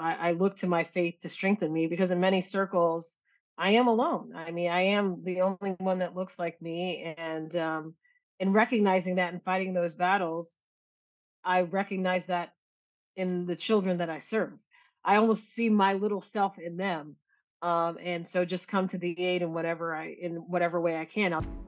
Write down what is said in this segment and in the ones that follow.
I, I look to my faith to strengthen me because in many circles, I am alone. I mean, I am the only one that looks like me. And um, in recognizing that and fighting those battles, I recognize that in the children that I serve. I almost see my little self in them. Um, and so just come to the aid in whatever I in whatever way I can. I'll-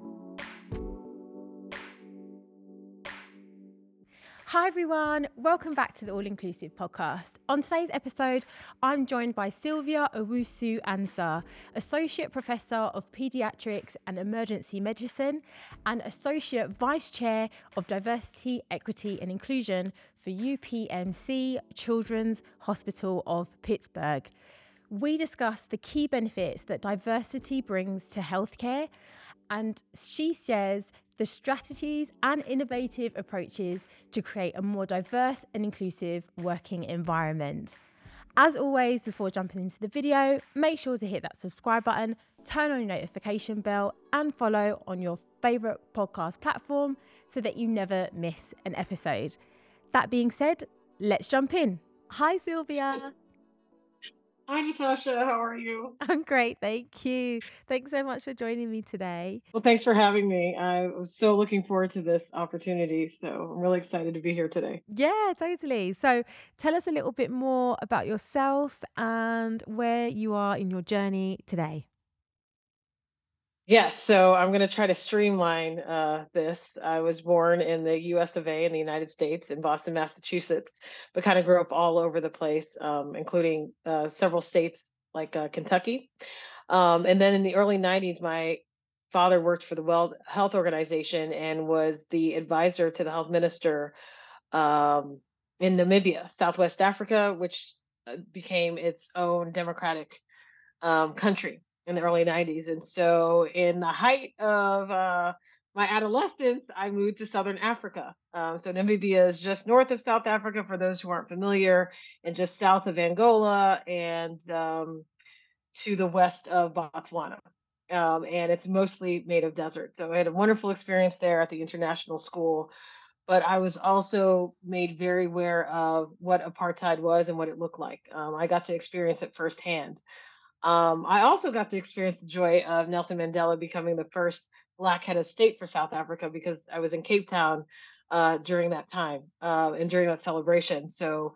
Hi, everyone. Welcome back to the All Inclusive podcast. On today's episode, I'm joined by Sylvia Owusu Ansah, Associate Professor of Pediatrics and Emergency Medicine and Associate Vice Chair of Diversity, Equity and Inclusion for UPMC Children's Hospital of Pittsburgh. We discuss the key benefits that diversity brings to healthcare, and she shares the strategies and innovative approaches to create a more diverse and inclusive working environment. As always, before jumping into the video, make sure to hit that subscribe button, turn on your notification bell, and follow on your favourite podcast platform so that you never miss an episode. That being said, let's jump in. Hi, Sylvia. Hi, Natasha. How are you? I'm great, thank you. Thanks so much for joining me today. Well, thanks for having me. I was so looking forward to this opportunity. So I'm really excited to be here today. Yeah, totally. So tell us a little bit more about yourself and where you are in your journey today. Yes, so I'm going to try to streamline uh, this. I was born in the US of A in the United States in Boston, Massachusetts, but kind of grew up all over the place, um, including uh, several states like uh, Kentucky. Um, and then in the early 90s, my father worked for the World Health Organization and was the advisor to the health minister um, in Namibia, Southwest Africa, which uh, became its own democratic um, country in the early 90s. And so, in the height of uh, my adolescence, I moved to Southern Africa. Um, so, Namibia is just north of South Africa, for those who aren't familiar, and just south of Angola and um, to the west of Botswana. Um, and it's mostly made of desert. So, I had a wonderful experience there at the international school. But I was also made very aware of what apartheid was and what it looked like. Um, I got to experience it firsthand. Um, I also got to experience the joy of Nelson Mandela becoming the first Black head of state for South Africa because I was in Cape Town uh, during that time uh, and during that celebration. So,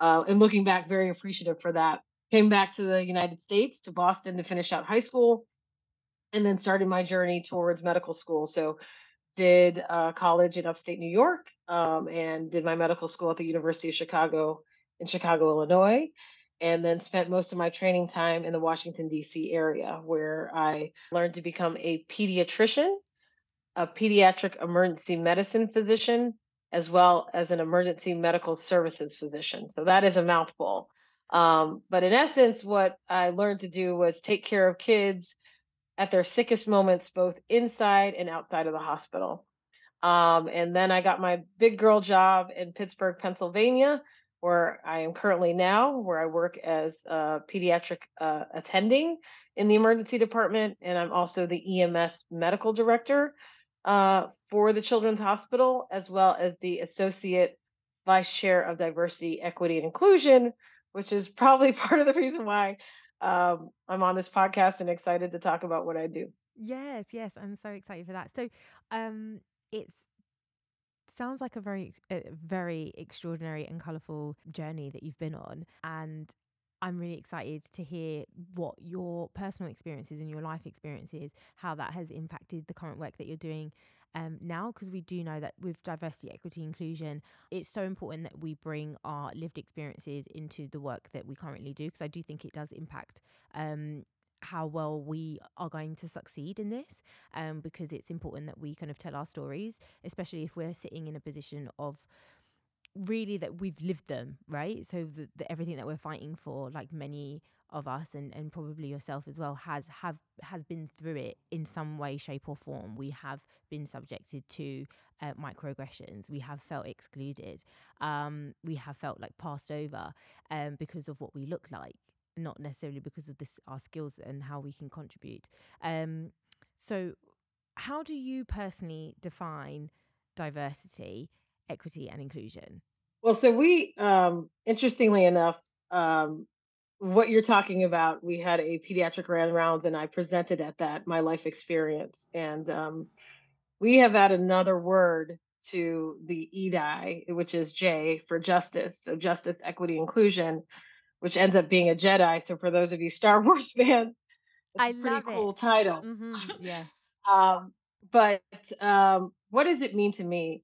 uh, and looking back, very appreciative for that. Came back to the United States, to Boston to finish out high school, and then started my journey towards medical school. So, did uh, college in upstate New York um, and did my medical school at the University of Chicago in Chicago, Illinois and then spent most of my training time in the Washington, D.C. area, where I learned to become a pediatrician, a pediatric emergency medicine physician, as well as an emergency medical services physician. So that is a mouthful. Um, but in essence, what I learned to do was take care of kids at their sickest moments, both inside and outside of the hospital. Um, and then I got my big girl job in Pittsburgh, Pennsylvania, where I am currently now, where I work as a pediatric uh, attending in the emergency department, and I'm also the EMS medical director uh, for the Children's Hospital, as well as the associate vice chair of diversity, equity, and inclusion, which is probably part of the reason why um, I'm on this podcast and excited to talk about what I do. Yes, yes, I'm so excited for that. So, um, it's sounds like a very, a very extraordinary and colourful journey that you've been on, and I'm really excited to hear what your personal experiences and your life experiences, how that has impacted the current work that you're doing um, now, because we do know that with diversity, equity, inclusion, it's so important that we bring our lived experiences into the work that we currently do, because I do think it does impact um, how well we are going to succeed in this um, because it's important that we kind of tell our stories, especially if we're sitting in a position of really that we've lived them, right? So the, the everything that we're fighting for, like many of us and, and probably yourself as well has have has been through it in some way shape or form. We have been subjected to uh, microaggressions. We have felt excluded. Um, we have felt like passed over um, because of what we look like not necessarily because of this our skills and how we can contribute. Um, so, how do you personally define diversity, equity, and inclusion? Well, so we, um, interestingly enough, um, what you're talking about, we had a pediatric grand rounds and I presented at that, my life experience. And um, we have added another word to the EDI, which is J for justice. So justice, equity, inclusion, which ends up being a Jedi. So for those of you Star Wars fans, it's I a pretty love it. cool title. Mhm. Yes. Um, but um, what does it mean to me?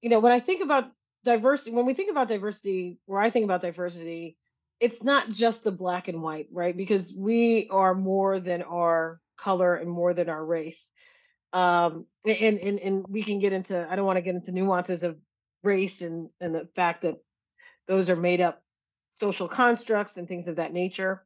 You know, when I think about diversity, when we think about diversity, where I think about diversity, it's not just the black and white, right? Because we are more than our color and more than our race. Um, and and and we can get into I don't want to get into nuances of race and and the fact that those are made up social constructs and things of that nature.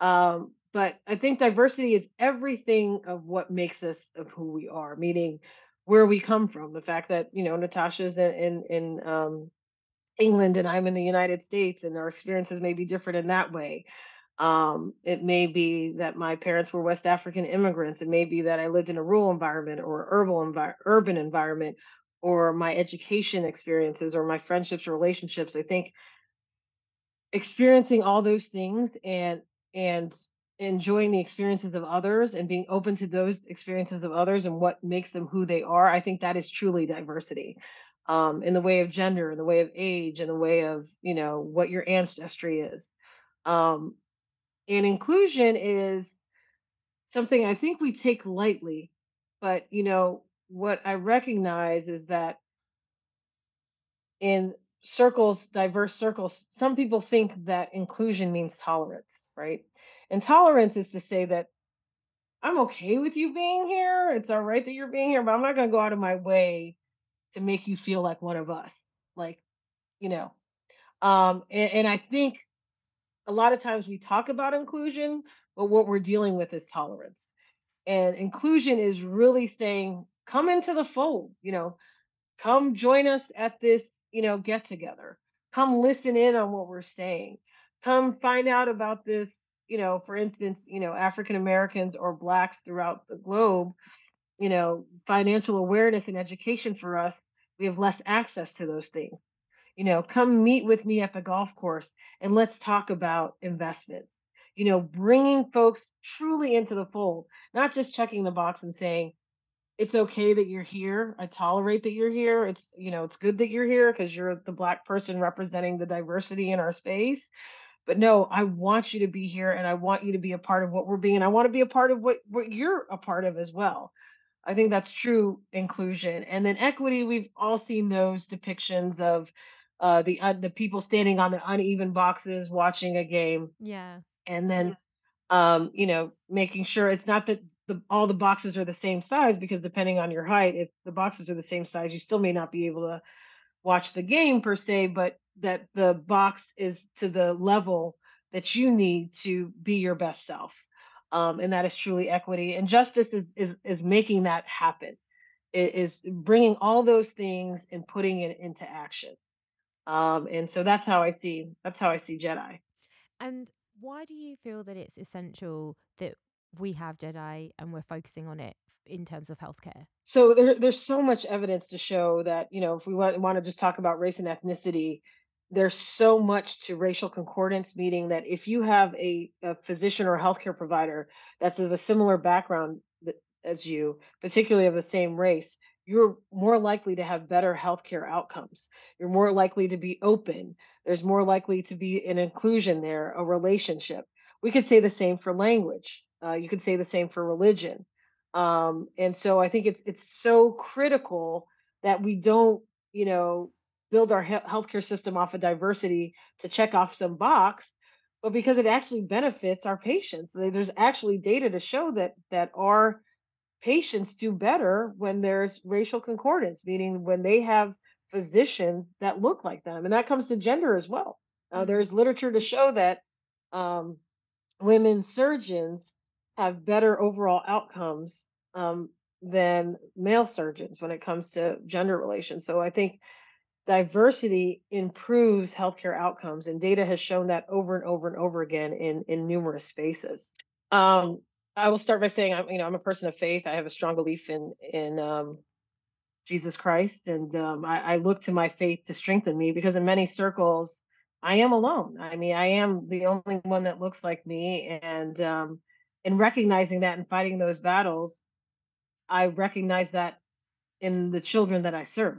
Um, but I think diversity is everything of what makes us of who we are, meaning where we come from. The fact that you know Natasha's in in, in um, England and I'm in the United States, and our experiences may be different in that way. Um, it may be that my parents were West African immigrants. It may be that I lived in a rural environment or envi- urban environment, or my education experiences or my friendships or relationships. I think experiencing all those things and and enjoying the experiences of others and being open to those experiences of others and what makes them who they are i think that is truly diversity um, in the way of gender in the way of age in the way of you know what your ancestry is um, and inclusion is something i think we take lightly but you know what i recognize is that in circles, diverse circles, some people think that inclusion means tolerance, right? And tolerance is to say that I'm okay with you being here. It's all right that you're being here, but I'm not going to go out of my way to make you feel like one of us. Like, you know, um, and, and I think a lot of times we talk about inclusion, but what we're dealing with is tolerance. And inclusion is really saying, come into the fold, you know, come join us at this you know get together. Come listen in on what we're saying. Come find out about this you know for instance you know african americans or blacks throughout the globe you know financial awareness and education for us we have less access to those things. You know come meet with me at the golf course and let's talk about investments. You know bringing folks truly into the fold not just checking the box and saying it's okay that you're here. I tolerate that you're here. It's, you know, it's good that you're here because you're the black person representing the diversity in our space. But no, I want you to be here and I want you to be a part of what we're being. I want to be a part of what, what you're a part of as well. I think that's true inclusion. And then equity, we've all seen those depictions of uh, the uh, the people standing on the uneven boxes watching a game, Yeah. and then um, you know, making sure it's not that the all the boxes are the same size because depending on your height, if the boxes are the same size, you still may not be able to watch the game per se, but that the box is to the level that you need to be your best self. Um, and that is truly equity. And justice is is is making that happen. It is bringing all those things and putting it into action. Um, and so that's how I see that's how I see Jedi. And why do you feel that it's essential that we have Jedi and we're focusing on it in terms of healthcare? So there, there's so much evidence to show that, you know, if we want, want to just talk about race and ethnicity, there's so much to racial concordance, meaning that if you have a, a physician or healthcare provider that's of a similar background as you, particularly of the same race, you're more likely to have better healthcare outcomes. You're more likely to be open. There's more likely to be an inclusion there, a relationship. We could say the same for language. Uh, you could say the same for religion um, and so I think it's it's so critical that we don't, you know, build our he- healthcare system off of diversity to check off some box, but because it actually benefits our patients. There's actually data to show that that our patients do better when there's racial concordance, meaning when they have physicians that look like them, and that comes to gender as well. Uh, Mm. there's literature to show that um, women surgeons have better overall outcomes um, than male surgeons when it comes to gender relations. So I think diversity improves healthcare outcomes, and data has shown that over and over and over again in in numerous spaces. Um, I will start by saying I'm you know I'm a person of faith. I have a strong belief in in um, Jesus Christ, and um, I, I look to my faith to strengthen me because in many circles I am alone. I mean, I am the only one that looks like me, and um, in recognizing that and fighting those battles, I recognize that in the children that I serve.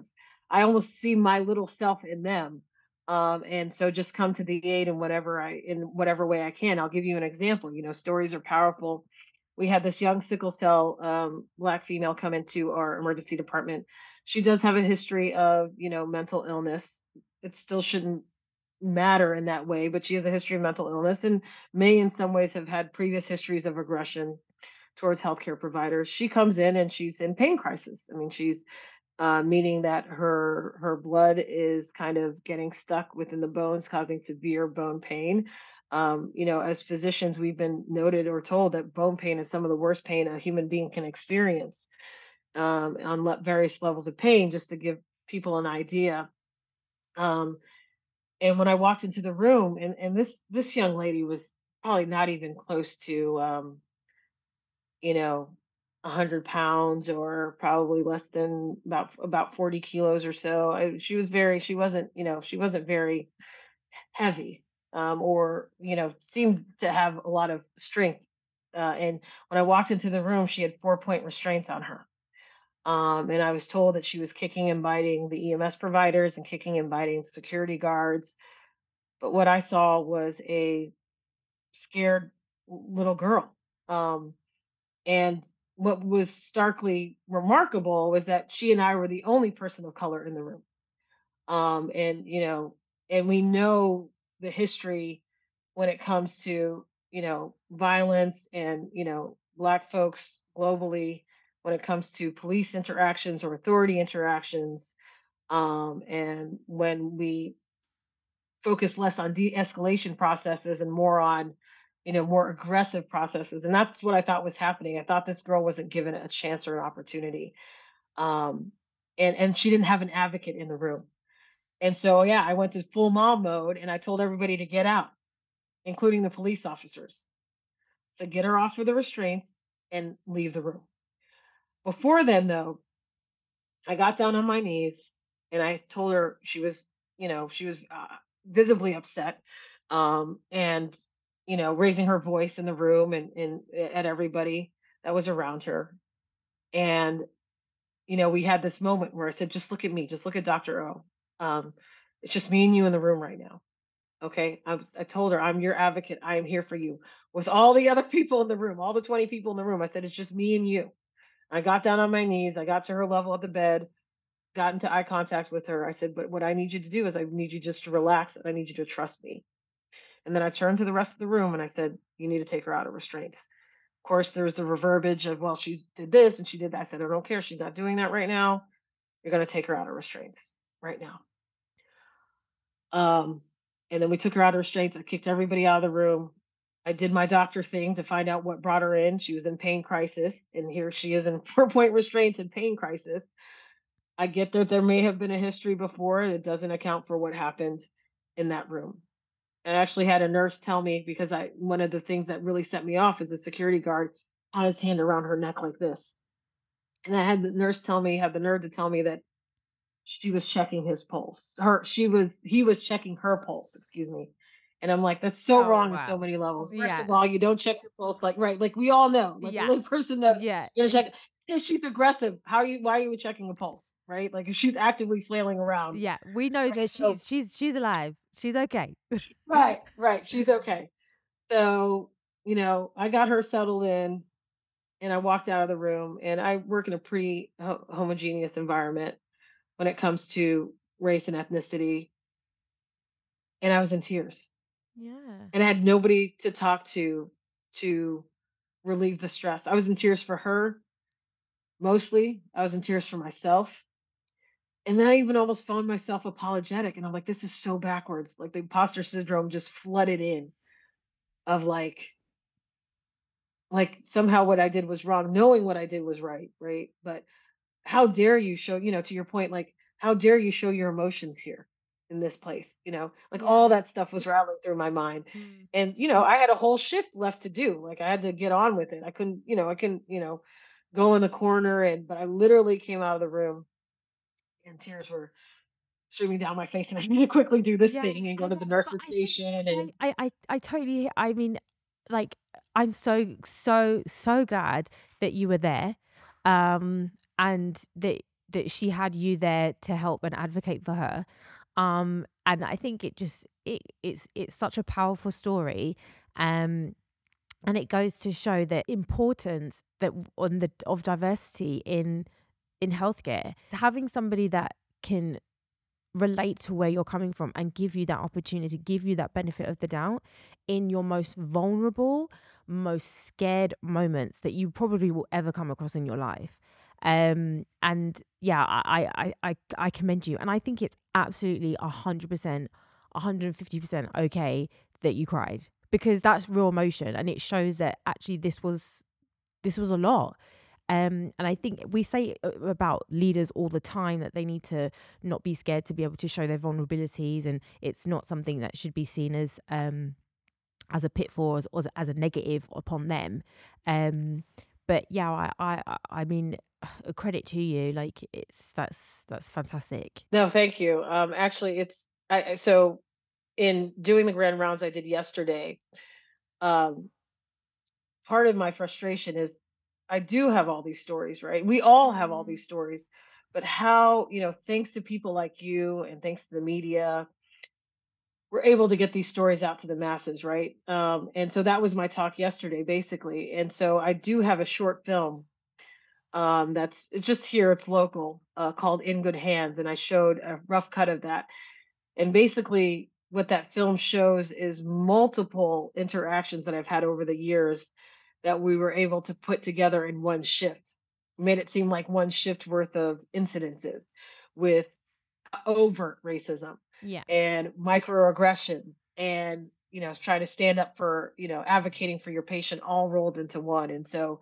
I almost see my little self in them. Um, and so just come to the aid in whatever I in whatever way I can. I'll give you an example. You know, stories are powerful. We had this young sickle cell um, black female come into our emergency department. She does have a history of, you know, mental illness. It still shouldn't matter in that way, but she has a history of mental illness and may in some ways have had previous histories of aggression towards healthcare providers. She comes in and she's in pain crisis. I mean, she's uh, meaning that her her blood is kind of getting stuck within the bones, causing severe bone pain. Um, you know, as physicians, we've been noted or told that bone pain is some of the worst pain a human being can experience um, on le- various levels of pain. Just to give people an idea. Um, and when I walked into the room, and and this this young lady was probably not even close to um, you know, 100 pounds or probably less than about about 40 kilos or so. I, she was very, she wasn't, you know, she wasn't very heavy um, or, you know, seemed to have a lot of strength. Uh, and when I walked into the room, she had four point restraints on her. Um, and I was told that she was kicking and biting the EMS providers and kicking and biting security guards. But what I saw was a scared little girl. Um, and what was starkly remarkable was that she and I were the only person of color in the room. Um, and you know, and we know the history when it comes to you know violence and you know black folks globally when it comes to police interactions or authority interactions um, and when we focus less on de-escalation processes and more on you know more aggressive processes and that's what i thought was happening. I thought this girl wasn't given a chance or an opportunity um and and she didn't have an advocate in the room. And so yeah i went to full mom mode and i told everybody to get out including the police officers so get her off of the restraints and leave the room before then though i got down on my knees and i told her she was you know she was uh, visibly upset um and you know, raising her voice in the room and, and at everybody that was around her. And, you know, we had this moment where I said, just look at me, just look at Dr. O. Um, it's just me and you in the room right now. Okay. I was I told her, I'm your advocate. I am here for you. With all the other people in the room, all the 20 people in the room, I said, it's just me and you. I got down on my knees. I got to her level at the bed, got into eye contact with her. I said, but what I need you to do is I need you just to relax and I need you to trust me. And then I turned to the rest of the room and I said, You need to take her out of restraints. Of course, there was the reverberage of, Well, she did this and she did that. I said, I don't care. She's not doing that right now. You're going to take her out of restraints right now. Um, and then we took her out of restraints. I kicked everybody out of the room. I did my doctor thing to find out what brought her in. She was in pain crisis, and here she is in four point restraints and pain crisis. I get that there may have been a history before that doesn't account for what happened in that room. I actually had a nurse tell me because I one of the things that really set me off is a security guard had his hand around her neck like this. And I had the nurse tell me, had the nerve to tell me that she was checking his pulse. Her she was he was checking her pulse, excuse me. And I'm like, that's so Oh, wrong in so many levels. First Yeah. of all, you don't check your pulse, like right, like we all know, like Yeah. little person knows Yeah. you're check. If she's aggressive, how are you why are you checking a pulse? Right? Like if she's actively flailing around, Yeah. We know right? that So she's she's she's alive. She's okay. right, right, she's okay. So, you know, I got her settled in and I walked out of the room and I work in a pretty homogeneous environment when it comes to race and ethnicity and I was in tears Yeah. and I had nobody to talk to to relieve the stress. I was in tears for her mostly. I was in tears for myself. And then I even almost found myself apologetic and I'm like this is so backwards. Like the imposter syndrome just flooded in of like like somehow what I did was wrong, knowing what I did was right, right? But how dare you show, you know, to your point, like how dare you show your emotions here in this place, you know? Like all that stuff was rattling through my mind. Mm. And, you know, I had a whole shift left to do. Like I had to get on with it. I couldn't, you know, I couldn't, you know, go in the corner and but I literally came out of the room and tears were streaming down my face, and I need to quickly do this Yeah, thing and go I to the nurse's I station I and I I I totally I mean, like, I'm so, so, so glad that you were there, um, and that that she had you there to help and advocate for her. Um, and I think it just it it's it's such a powerful story. Um, and it goes to show the importance that on the of diversity in in healthcare. Having somebody that can relate to where you're coming from and give you that opportunity, give you that benefit of the doubt in your most vulnerable, most scared moments that you probably will ever come across in your life. Um, and yeah, I, I, I, I commend you. And I think it's absolutely a hundred percent, a hundred and fifty percent okay that you cried because that's real emotion and it shows that actually this was this was a lot. Um, and I think we say about leaders all the time that they need to not be scared to be able to show their vulnerabilities, and it's not something that should be seen as um, as a pitfall or as, as a negative upon them. Um, but yeah, I, I I mean, a credit to you. Like it's that's that's fantastic. No, thank you. Um, actually, it's I so in doing the grand rounds I did yesterday, um, part of my frustration is I do have all these stories, right? We all have all Mm, these stories, but how, you know, thanks to people like you and thanks to the media, we're able to get these stories out to the masses, right? Um, and so that was my talk yesterday, basically. And so I do have a short film um, that's it's just here, it's local, uh, called In Good Hands, and I showed a rough cut of that and basically, what that film shows is multiple interactions that I've had over the years that we were able to put together in one shift. Made it seem like one shift worth of incidences with overt racism yeah, and microaggressions and you know trying to stand up for you know advocating for your patient all rolled into one and so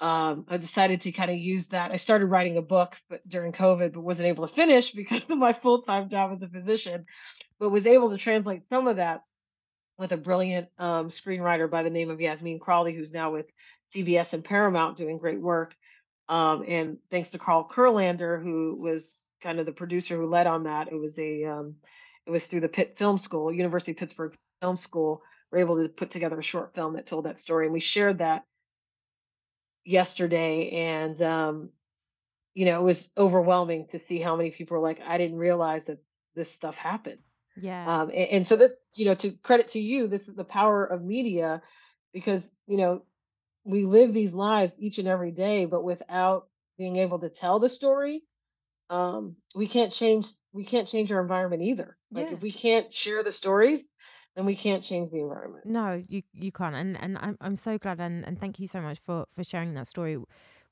um, I decided to kind of use that. I started writing a book, but during COVID, but wasn't able to finish because of my full time job as a physician. But was able to translate some of that with a brilliant um, screenwriter by the name of Yasmin Crawley, who's now with CBS and Paramount doing great work. Um, and thanks to Carl Kurlander, who was kind of the producer who led on that. It was a um, it was through the Pitt Film School, University of Pittsburgh Film School. We're able to put together a short film that told that story, and we shared that yesterday. And um, you know, it was overwhelming to see how many people were like, I didn't realize that this stuff happens. yeah, Um, and, and so this, you know, to credit to you, this is the power of media because, you know, we live these lives each and every day, but without being able to tell the story, um, we can't change, we can't change our environment either. Like yeah. if we can't share the stories, then we can't change the environment. No, you you can't, and and I'm I'm so glad, and and thank you so much for for sharing that story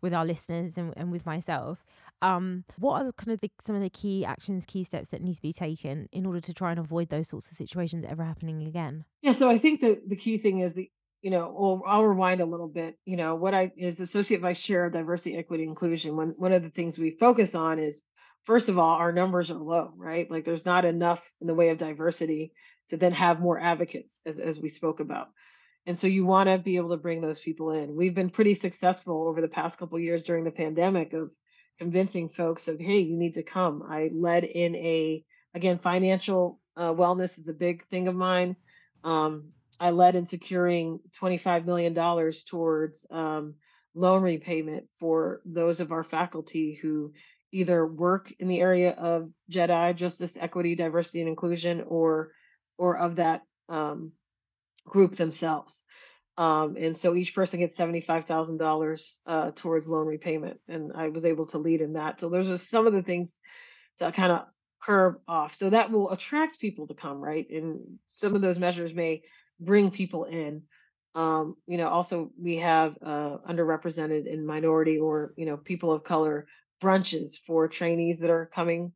with our listeners and and with myself. Um, what are kind of the some of the key actions, key steps that need to be taken in order to try and avoid those sorts of situations ever happening again? Yeah, so I think that the key thing is the, you know, well, I'll rewind a little bit. You know, what I is associate vice chair of diversity, equity, inclusion. One one of the things we focus on is, first of all, our numbers are low, right? Like there's not enough in the way of diversity to then have more advocates, as as we spoke about. And so you want to be able to bring those people in. We've been pretty successful over the past couple years during the pandemic of convincing folks of, hey, you need to come. I led in a, again, financial uh, wellness is a big thing of mine. Um, I led in securing $25 million towards um, loan repayment for those of our faculty who either work in the area of JEDI, justice, equity, diversity, and inclusion, or or of that um, group themselves. Um, and so each person gets $75,000 uh, towards loan repayment. And I was able to lead in that. So those are some of the things to kind of curb off. So that will attract people to come, right? And some of those measures may bring people in. Um, you know, also we have uh, underrepresented and minority or, you know, people of color brunches for trainees that are coming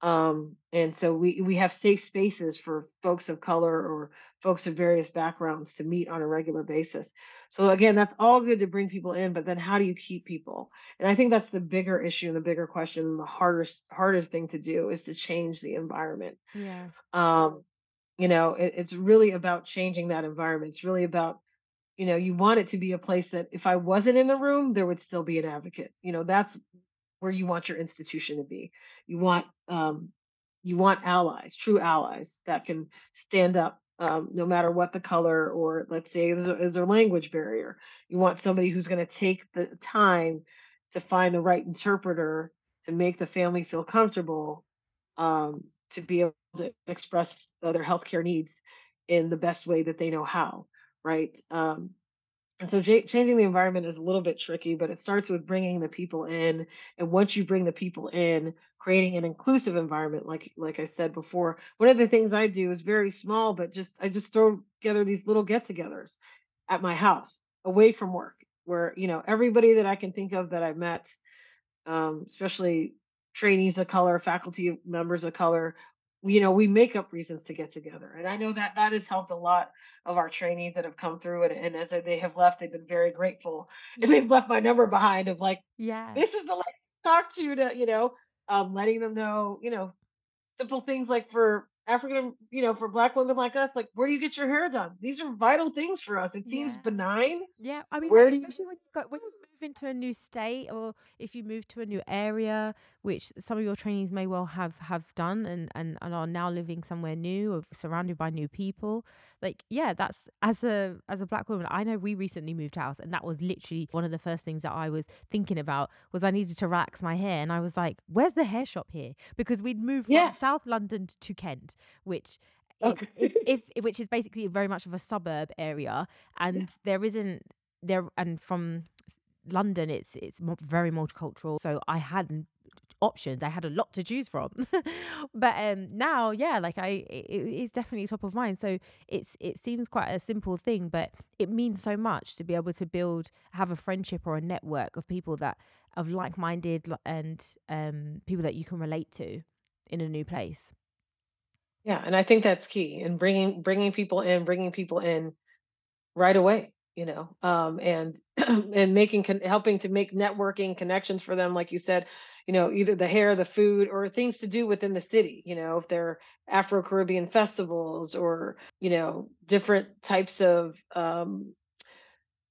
um, and so we we have safe spaces for folks of color or folks of various backgrounds to meet on a regular basis. So again, that's all good to bring people in, but then how do you keep people? And I think that's the bigger issue and the bigger question, and the hardest hardest thing to do is to change the environment. Yeah, Um, you know, it, it's really about changing that environment. It's really about you know, you want it to be a place that if I wasn't in the room, there would still be an advocate. You know, that's where you want your institution to be. You want um, you want allies, true allies that can stand up um, no matter what the color or let's say is there, is there a language barrier. You want somebody who's going to take the time to find the right interpreter to make the family feel comfortable um, to be able to express uh, their healthcare needs in the best way that they know how, right? Um, and so ja- changing the environment is a little bit tricky, but it starts with bringing the people in. And once you bring the people in, creating an inclusive environment, like like I said before, one of the things I do is very small, but just I just throw together these little get-togethers at my house, away from work, where you know everybody that I can think of that I've met um, especially trainees of color, faculty members of color, you know, we make up reasons to get together. And I know that that has helped a lot of our trainees that have come through. And, and as they have left, they've been very grateful. And they've left my number behind of like, Yeah. this is the lady to talk to you to, you know, um, letting them know, you know, simple things like for African, you know, for black women like us, like where do you get your hair done? These are vital things for us. It seems Yeah. benign. Yeah, I mean, Where do you especially when you go when into a new state or if you move to a new area, which some of your trainees may well have have done and and, and are now living somewhere new or surrounded by new people. Like, yeah, that's as a as a black woman, I know we recently moved house and that was literally one of the first things that I was thinking about was I needed to relax my hair and I was like, where's the hair shop here? Because we'd moved from. South London to Kent, which Okay. if if which is basically very much of a suburb area yeah. and there isn't there and from London it's it's very multicultural so I had options I had a lot to choose from. But um now yeah like I it, is definitely top of mind so it's it seems quite a simple thing but it means so much to be able to build have a friendship or a network of people that of like-minded and um people that you can relate to in a new place. Yeah, and I think that's key and bringing bringing people in, bringing people in right away, you know, um, and and making con- helping to make networking connections for them, like you said, you know, either the hair, the food, or things to do within the city. You know, if they're Afro Caribbean festivals or you know different types of um,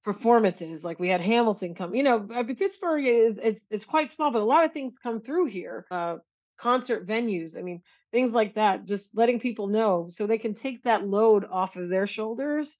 performances. Like we had Hamilton come. You know, Pittsburgh is it's it's quite small, but a lot of things come through here. Uh, concert venues. I mean, things like that. Just letting people know so they can take that load off of their shoulders,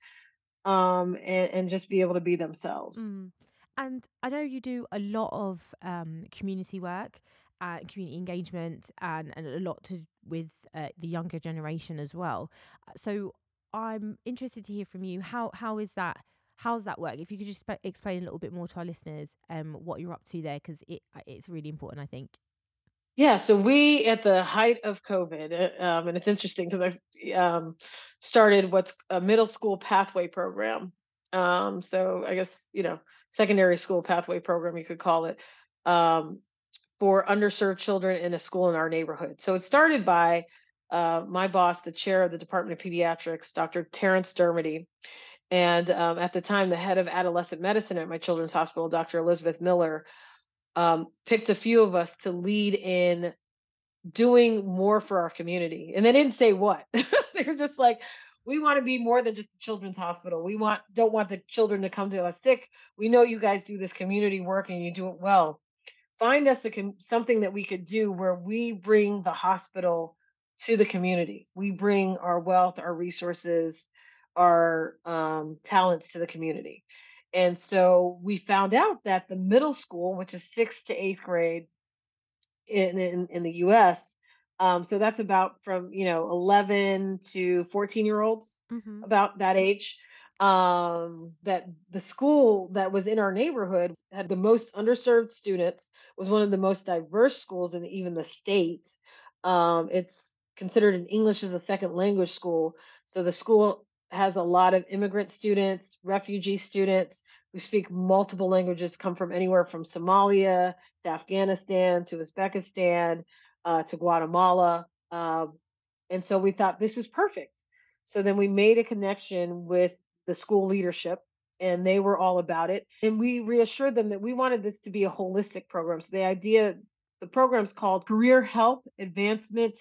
um, and and just be able to be themselves. Mm. And I know you do a lot of um, community work, uh, community engagement, and, and a lot to with uh, the younger generation as well. Uh, So I'm interested to hear from you. How how is that? How's that work? If you could just spe- explain a little bit more to our listeners, um, what you're up to there, because it uh, it's really important, I think. Yeah, so we at the height of COVID, uh, um, and it's interesting because I um, started what's a middle school pathway program. Um, so I guess you know secondary school pathway program you could call it um, for underserved children in a school in our neighborhood. So it started by uh, my boss, the chair of the Department of Pediatrics, Dr. Terence Dermody, and um, at the time the head of adolescent medicine at my children's hospital, Dr. Elizabeth Miller, um, picked a few of us to lead in doing more for our community. And they didn't say what. they were just like, we want to be more than just a children's hospital. We want don't want the children to come to us sick. We know you guys do this community work and you do it well. Find us a something that we could do where we bring the hospital to the community. We bring our wealth, our resources, our um, talents to the community. And so we found out that the middle school, which is sixth to eighth grade, in in, in the US. Um, so that's about from you know 11 to 14 year olds, Mm-hmm. about that age. Um, that the school that was in our neighborhood had the most underserved students, was one of the most diverse schools in even the state. Um, it's considered an English as a second language school. So the school has a lot of immigrant students, refugee students who speak multiple languages, come from anywhere from Somalia to Afghanistan to Uzbekistan uh, to Guatemala. Um, and so we thought this is perfect. So then we made a connection with the school leadership, and they were all about it. And we reassured them that we wanted this to be a holistic program. So the idea, the program's called Career Help Advancement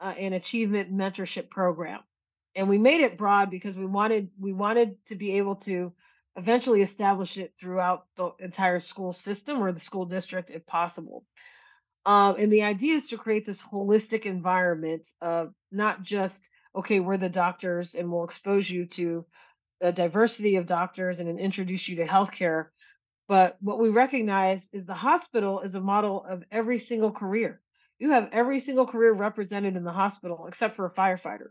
uh, and Achievement Mentorship Program. And we made it broad because we wanted we wanted to be able to eventually establish it throughout the entire school system or the school district if possible. Um, and the idea is to create this holistic environment of not just, okay, we're the doctors and we'll expose you to a diversity of doctors and then introduce you to healthcare. But what we recognize is the hospital is a model of every single career. You have every single career represented in the hospital except for a firefighter.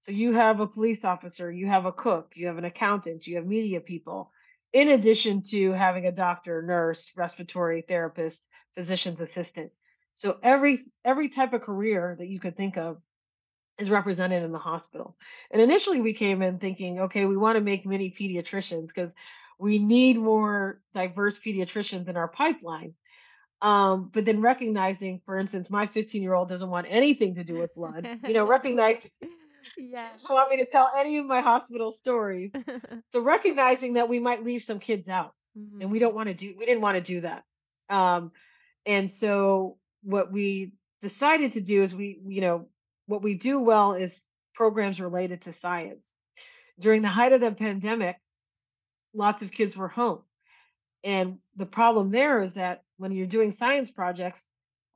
So you have a police officer, you have a cook, you have an accountant, you have media people, in addition to having a doctor, nurse, respiratory therapist, physician's assistant. So every every type of career that you could think of is represented in the hospital. And initially we came in thinking, okay, we want to make many pediatricians because we need more diverse pediatricians in our pipeline. Um, but then recognizing, for instance, my 15 year old doesn't want anything to do with blood, you know, recognize Yeah. doesn't want me to tell any of my hospital stories. So recognizing that we might leave some kids out and we Mhm. don't want to do, we didn't want to do that. Um, and so what we decided to do is we, you know, what we do well is programs related to science. During the height of the pandemic, lots of kids were home. And the problem there is that when you're doing science projects,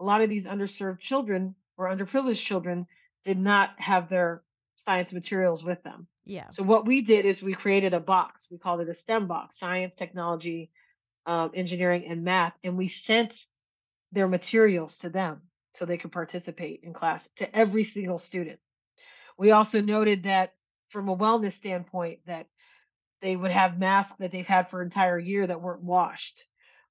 a lot of these underserved children or underprivileged children did not have their science materials with them. Yeah. So what we did is we created a box. We called it a STEM box: science, technology, um, engineering, and math. And we sent their materials to them so they could participate in class to every single student. We also noted that from a wellness standpoint, that they would have masks that they've had for an entire year that weren't washed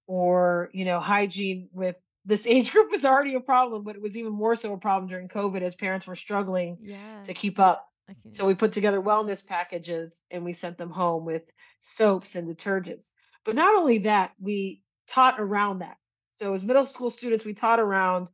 or you know hygiene with this age group was already a problem but it was even more so a problem during covid as parents were struggling Yeah. to keep up so we put together wellness packages and we sent them home with soaps and detergents but not only that we taught around that so as middle school students we taught around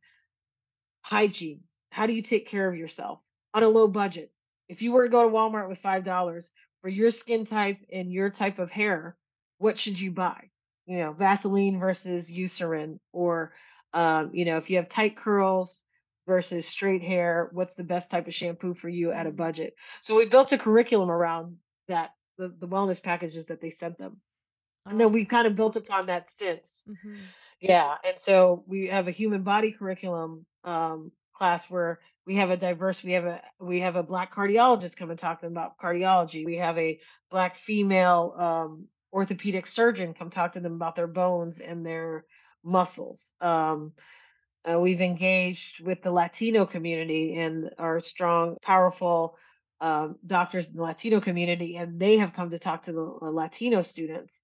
hygiene. How do you take care of yourself on a low budget? If you were to go to Walmart with $5 for your skin type and your type of hair, what should you buy? You know, Vaseline versus Eucerin, or, um, you know, if you have tight curls versus straight hair, what's the best type of shampoo for you at a Mm. budget? So we built a curriculum around that, the, the wellness packages that they sent them. And then Oh. we've kind of built upon that since. Mhm. Yeah, and so we have a human body curriculum um, class where we have a diverse. We have a we have a black cardiologist come and talk to them about cardiology. We have a black female um, orthopedic surgeon come talk to them about their bones and their muscles. Um, uh, we've engaged with the Latino community and our strong, powerful um, doctors in the Latino community, and they have come to talk to the uh, Latino students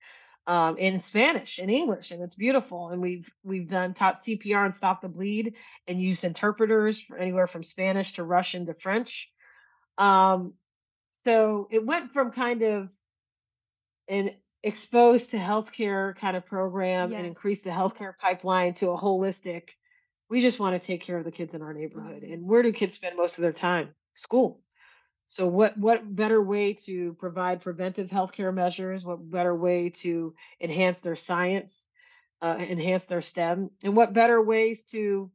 um, in Spanish and English, and it's beautiful. And we've we've done taught CPR and stop the bleed, and used interpreters for anywhere from Spanish to Russian to French. Um, so it went from kind of an exposed to healthcare kind of program and increase the healthcare pipeline to a holistic. We just want to take care of the kids in our neighborhood. Mm. And where do kids spend most of their time? School. So what what better way to provide preventive healthcare measures? What better way to enhance their science, uh, enhance their STEM, and what better ways to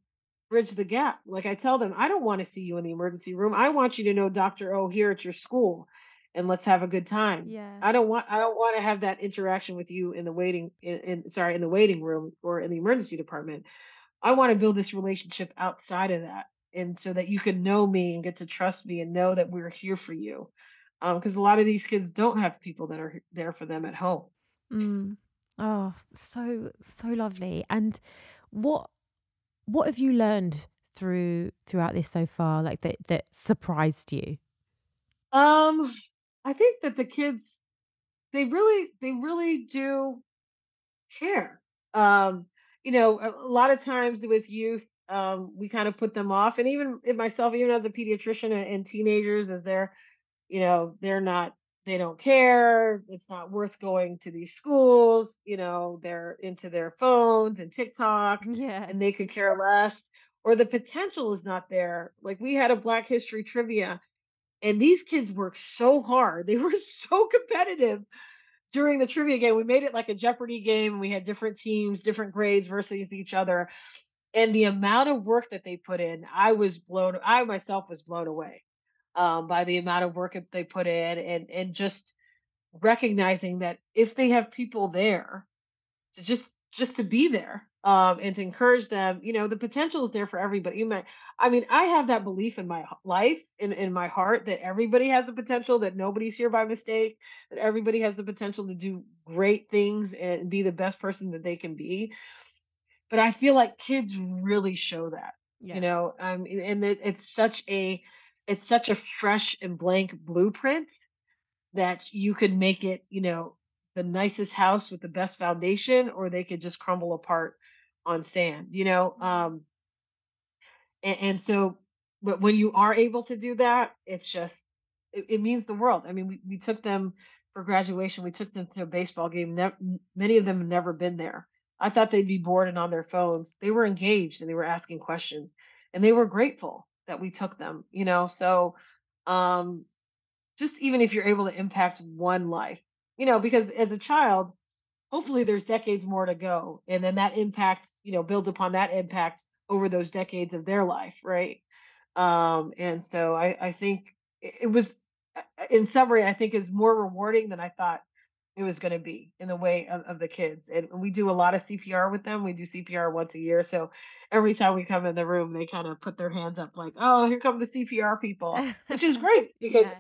bridge the gap? Like I tell them, I don't want to see you in the emergency room. I want you to know Dr. O here at your school, and let's have a good time. Yeah. I don't want I don't want to have that interaction with you in the waiting in, in sorry in the waiting room or in the emergency department. I want to build this relationship outside of that. And so that you can know me and get to trust me and know that we're here for you. Because a lot of these kids don't have people that are there for them at home. Mm. Oh, so so lovely. And what what have you learned through throughout this so far, like that that surprised you? Um, I think that the kids they really they really do care. Um, you know, a, a lot of times with youth, um, we kind of put them off, and even myself, even as a pediatrician and, and teenagers, as they're you know they're not they don't care it's not worth going to these schools you know they're into their phones and tiktok Yeah. and they could care less or the potential is not there like we had a black history trivia and these kids worked so hard. They were so competitive during the trivia game. We made it like a jeopardy game we had different teams different grades versus each other and the amount of work that they put in i was blown i myself was blown away um, by the amount of work that they put in and and just recognizing that if they have people there to just just to be there um, and to encourage them. You know, the potential is there for everybody. You might, I mean, I have that belief in my life, in in my heart, that everybody has the potential, that nobody's here by mistake, that everybody has the potential to do great things and be the best person that they can be. But I feel like kids really show that. You know, um, and it, it's such a it's such a fresh and blank blueprint that you could make it, you know, the nicest house with the best foundation, or they could just crumble apart on sand, you know? Um, and, and so, but when you are able to do that, it's just, it, it means the world. I mean, we, we took them for graduation, we took them to a baseball game. M- many of them have never been there. I thought they'd be bored and on their phones. They were engaged and they were asking questions and they were grateful that we took them, you know? So, um, just even if you're able to impact one life, you know, because as a child, hopefully there's decades more to go. And then that impact, you know, builds upon that impact over those decades of their life, right? Um, and so I, I think it, was, uh, uh, in summary, I think is more rewarding than I thought it was going to be in the way of, of the kids. And we do a lot of CPR with them. We do CPR once a year. So every time we come in the room, they kind of put their hands up like, oh, here come the CPR people, which is great because Yeah.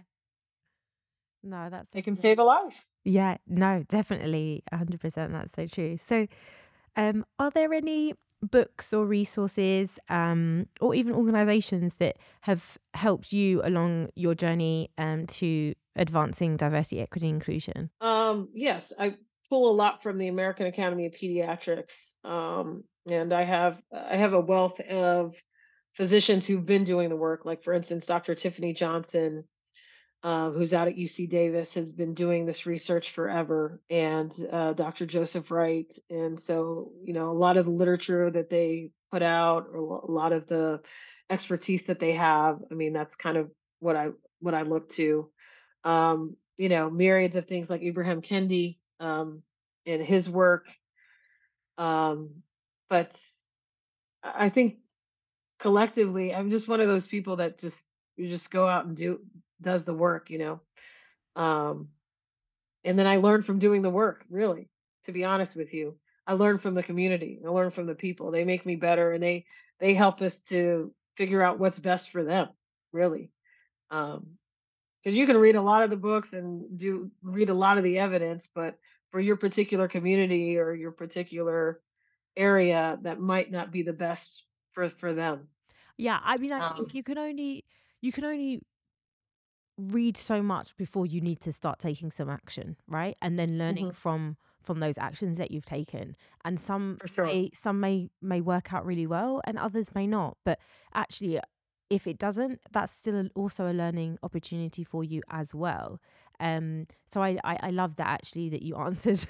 No, that's It can save a life. Yeah, no, definitely 100%. That's so true. So, um, are there any books or resources, um, or even organizations that have helped you along your journey, um, to advancing diversity, equity, and inclusion? Um, yes, I pull a lot from the American Academy of Pediatrics, um, and I have I have a wealth of physicians who've been doing the work. Like for instance, Dr. Tiffany Johnson, uh, who's out at UC Davis, has been doing this research forever, and uh, Dr. Joseph Wright. And so, you know, a lot of the literature that they put out, or a lot of the expertise that they have. I mean, that's kind of what I what I look to. Um, you know, myriads of things like Ibram Kendi um, and his work. Um, but I think collectively, I'm just one of those people that just you just go out and do does the work, you know. Um, and then I learn from doing the work, really, to be honest with you. I learn from the community. I learn from the people. They make me better and they they help us to figure out what's best for them, really. Um, because you can read a lot of the books and do read a lot of the evidence, but for your particular community or your particular area, that might not be the best for for them. Yeah, I mean, I think Um, you can only you can only read so much before you need to start taking some action, right? And then learning mhm, from from those actions that you've taken. And some sure. may some may may work out really well and others may not. But actually if it doesn't, that's still also a learning opportunity for you as well. Um, so I, I, I love that actually that you answered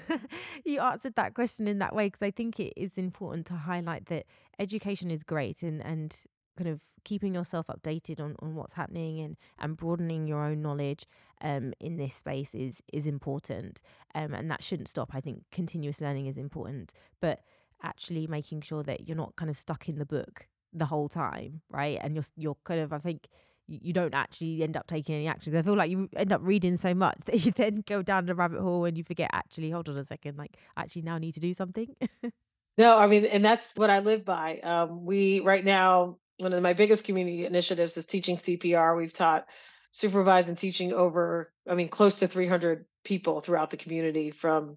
you answered that question in that way because I think it is important to highlight that education is great and and kind of keeping yourself updated on, on what's happening and and broadening your own knowledge um in this space is is important um and that shouldn't stop i think continuous learning is important but actually making sure that you're not kind of stuck in the book the whole time right and you're you're kind of i think you don't actually end up taking any action. I feel like you end up reading so much that you then go down the rabbit hole and you forget actually, hold on a second, like I actually now need to do something. No, I mean, and that's what I live by. Um, we right now, one of my biggest community initiatives is teaching CPR. We've taught, supervised, and teaching over, I mean, close to 300 people throughout the community, from,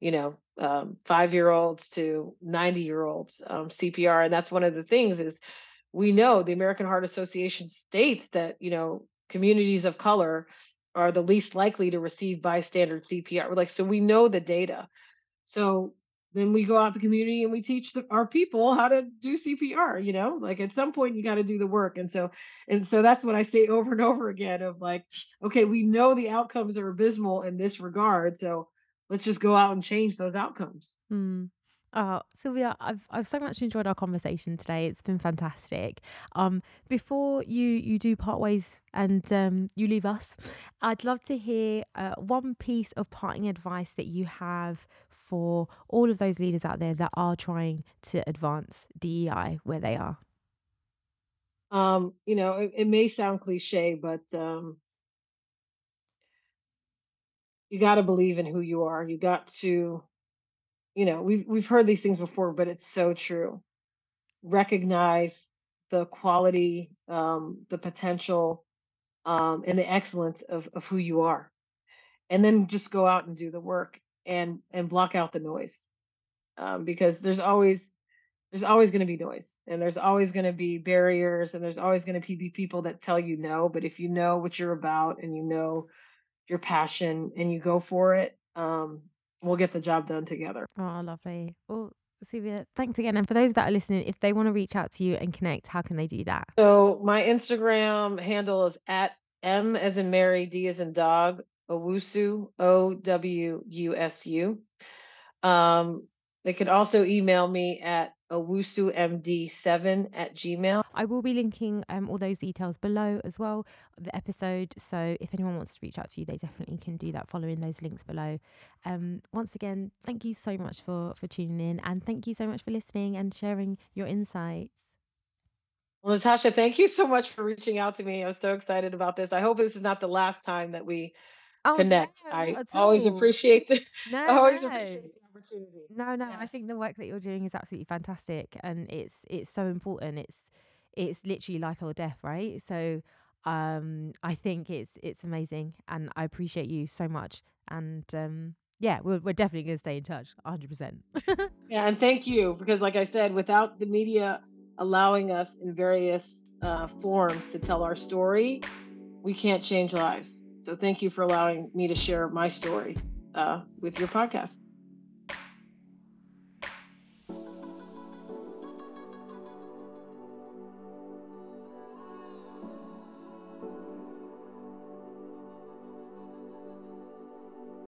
you know, um, five-year-olds to 90-year-olds um, CPR. And that's one of the things is we know the American Heart Association states that you know communities of color are the least likely to receive bystander CPR. We're like, so we know the data so then we go out the community and we teach the, our people how to do CPR, you know, like at some point you got to do the work. And so, and so that's what I say over and over again of like, okay, we know the outcomes are abysmal in this regard. So let's just go out and change those outcomes. Hmm. Oh, Sylvia, I've I've so much enjoyed our conversation today. It's been fantastic. Um, before you you do part ways and um you leave us, I'd love to hear uh, one piece of parting advice that you have for all of those leaders out there that are trying to advance DEI where they are. Um, you know, it, it may sound cliche, but um, you got to believe in who you are. You got to you know, we've we've heard these things before, but it's so true. Recognize the quality, um, the potential, um, and the excellence of of who you are, and then just go out and do the work and and block out the noise, um, because there's always there's always going to be noise, and there's always going to be barriers, and there's always going to be people that tell you no. But if you know what you're about and you know your passion and you go for it, um, we'll get the job done together. Oh, lovely. Well, Sylvia, thanks again. And for those that are listening, if they want to reach out to you and connect, how can they do that? So my Instagram handle is at M as in Mary, D as in dog, Owusu, O W U S U. Um, they could also email me at owusumd7 at gmail. I will be linking um, all those details below as well, the episode. So if anyone wants to reach out to you, they definitely can do that following those links below. Um, once again, thank you so much for for tuning in, and thank you so much for listening and sharing your insights. Well, Natasha, thank you so much for reaching out to me. I'm so excited about this. I hope this is not the last time that we Oh no, connect. not I at always all. appreciate the I No, always no. appreciate the opportunity. No, no, I think the work that you're doing is absolutely fantastic and it's it's so important. It's it's literally life or death, right? So um I think it's it's amazing and I appreciate you so much. And um yeah, we're we're definitely gonna stay in touch, 100%. Yeah, and thank you because, like I said, without the media allowing us in various uh, forms to tell our story, we can't change lives. So, thank you for allowing me to share my story uh, with your podcast.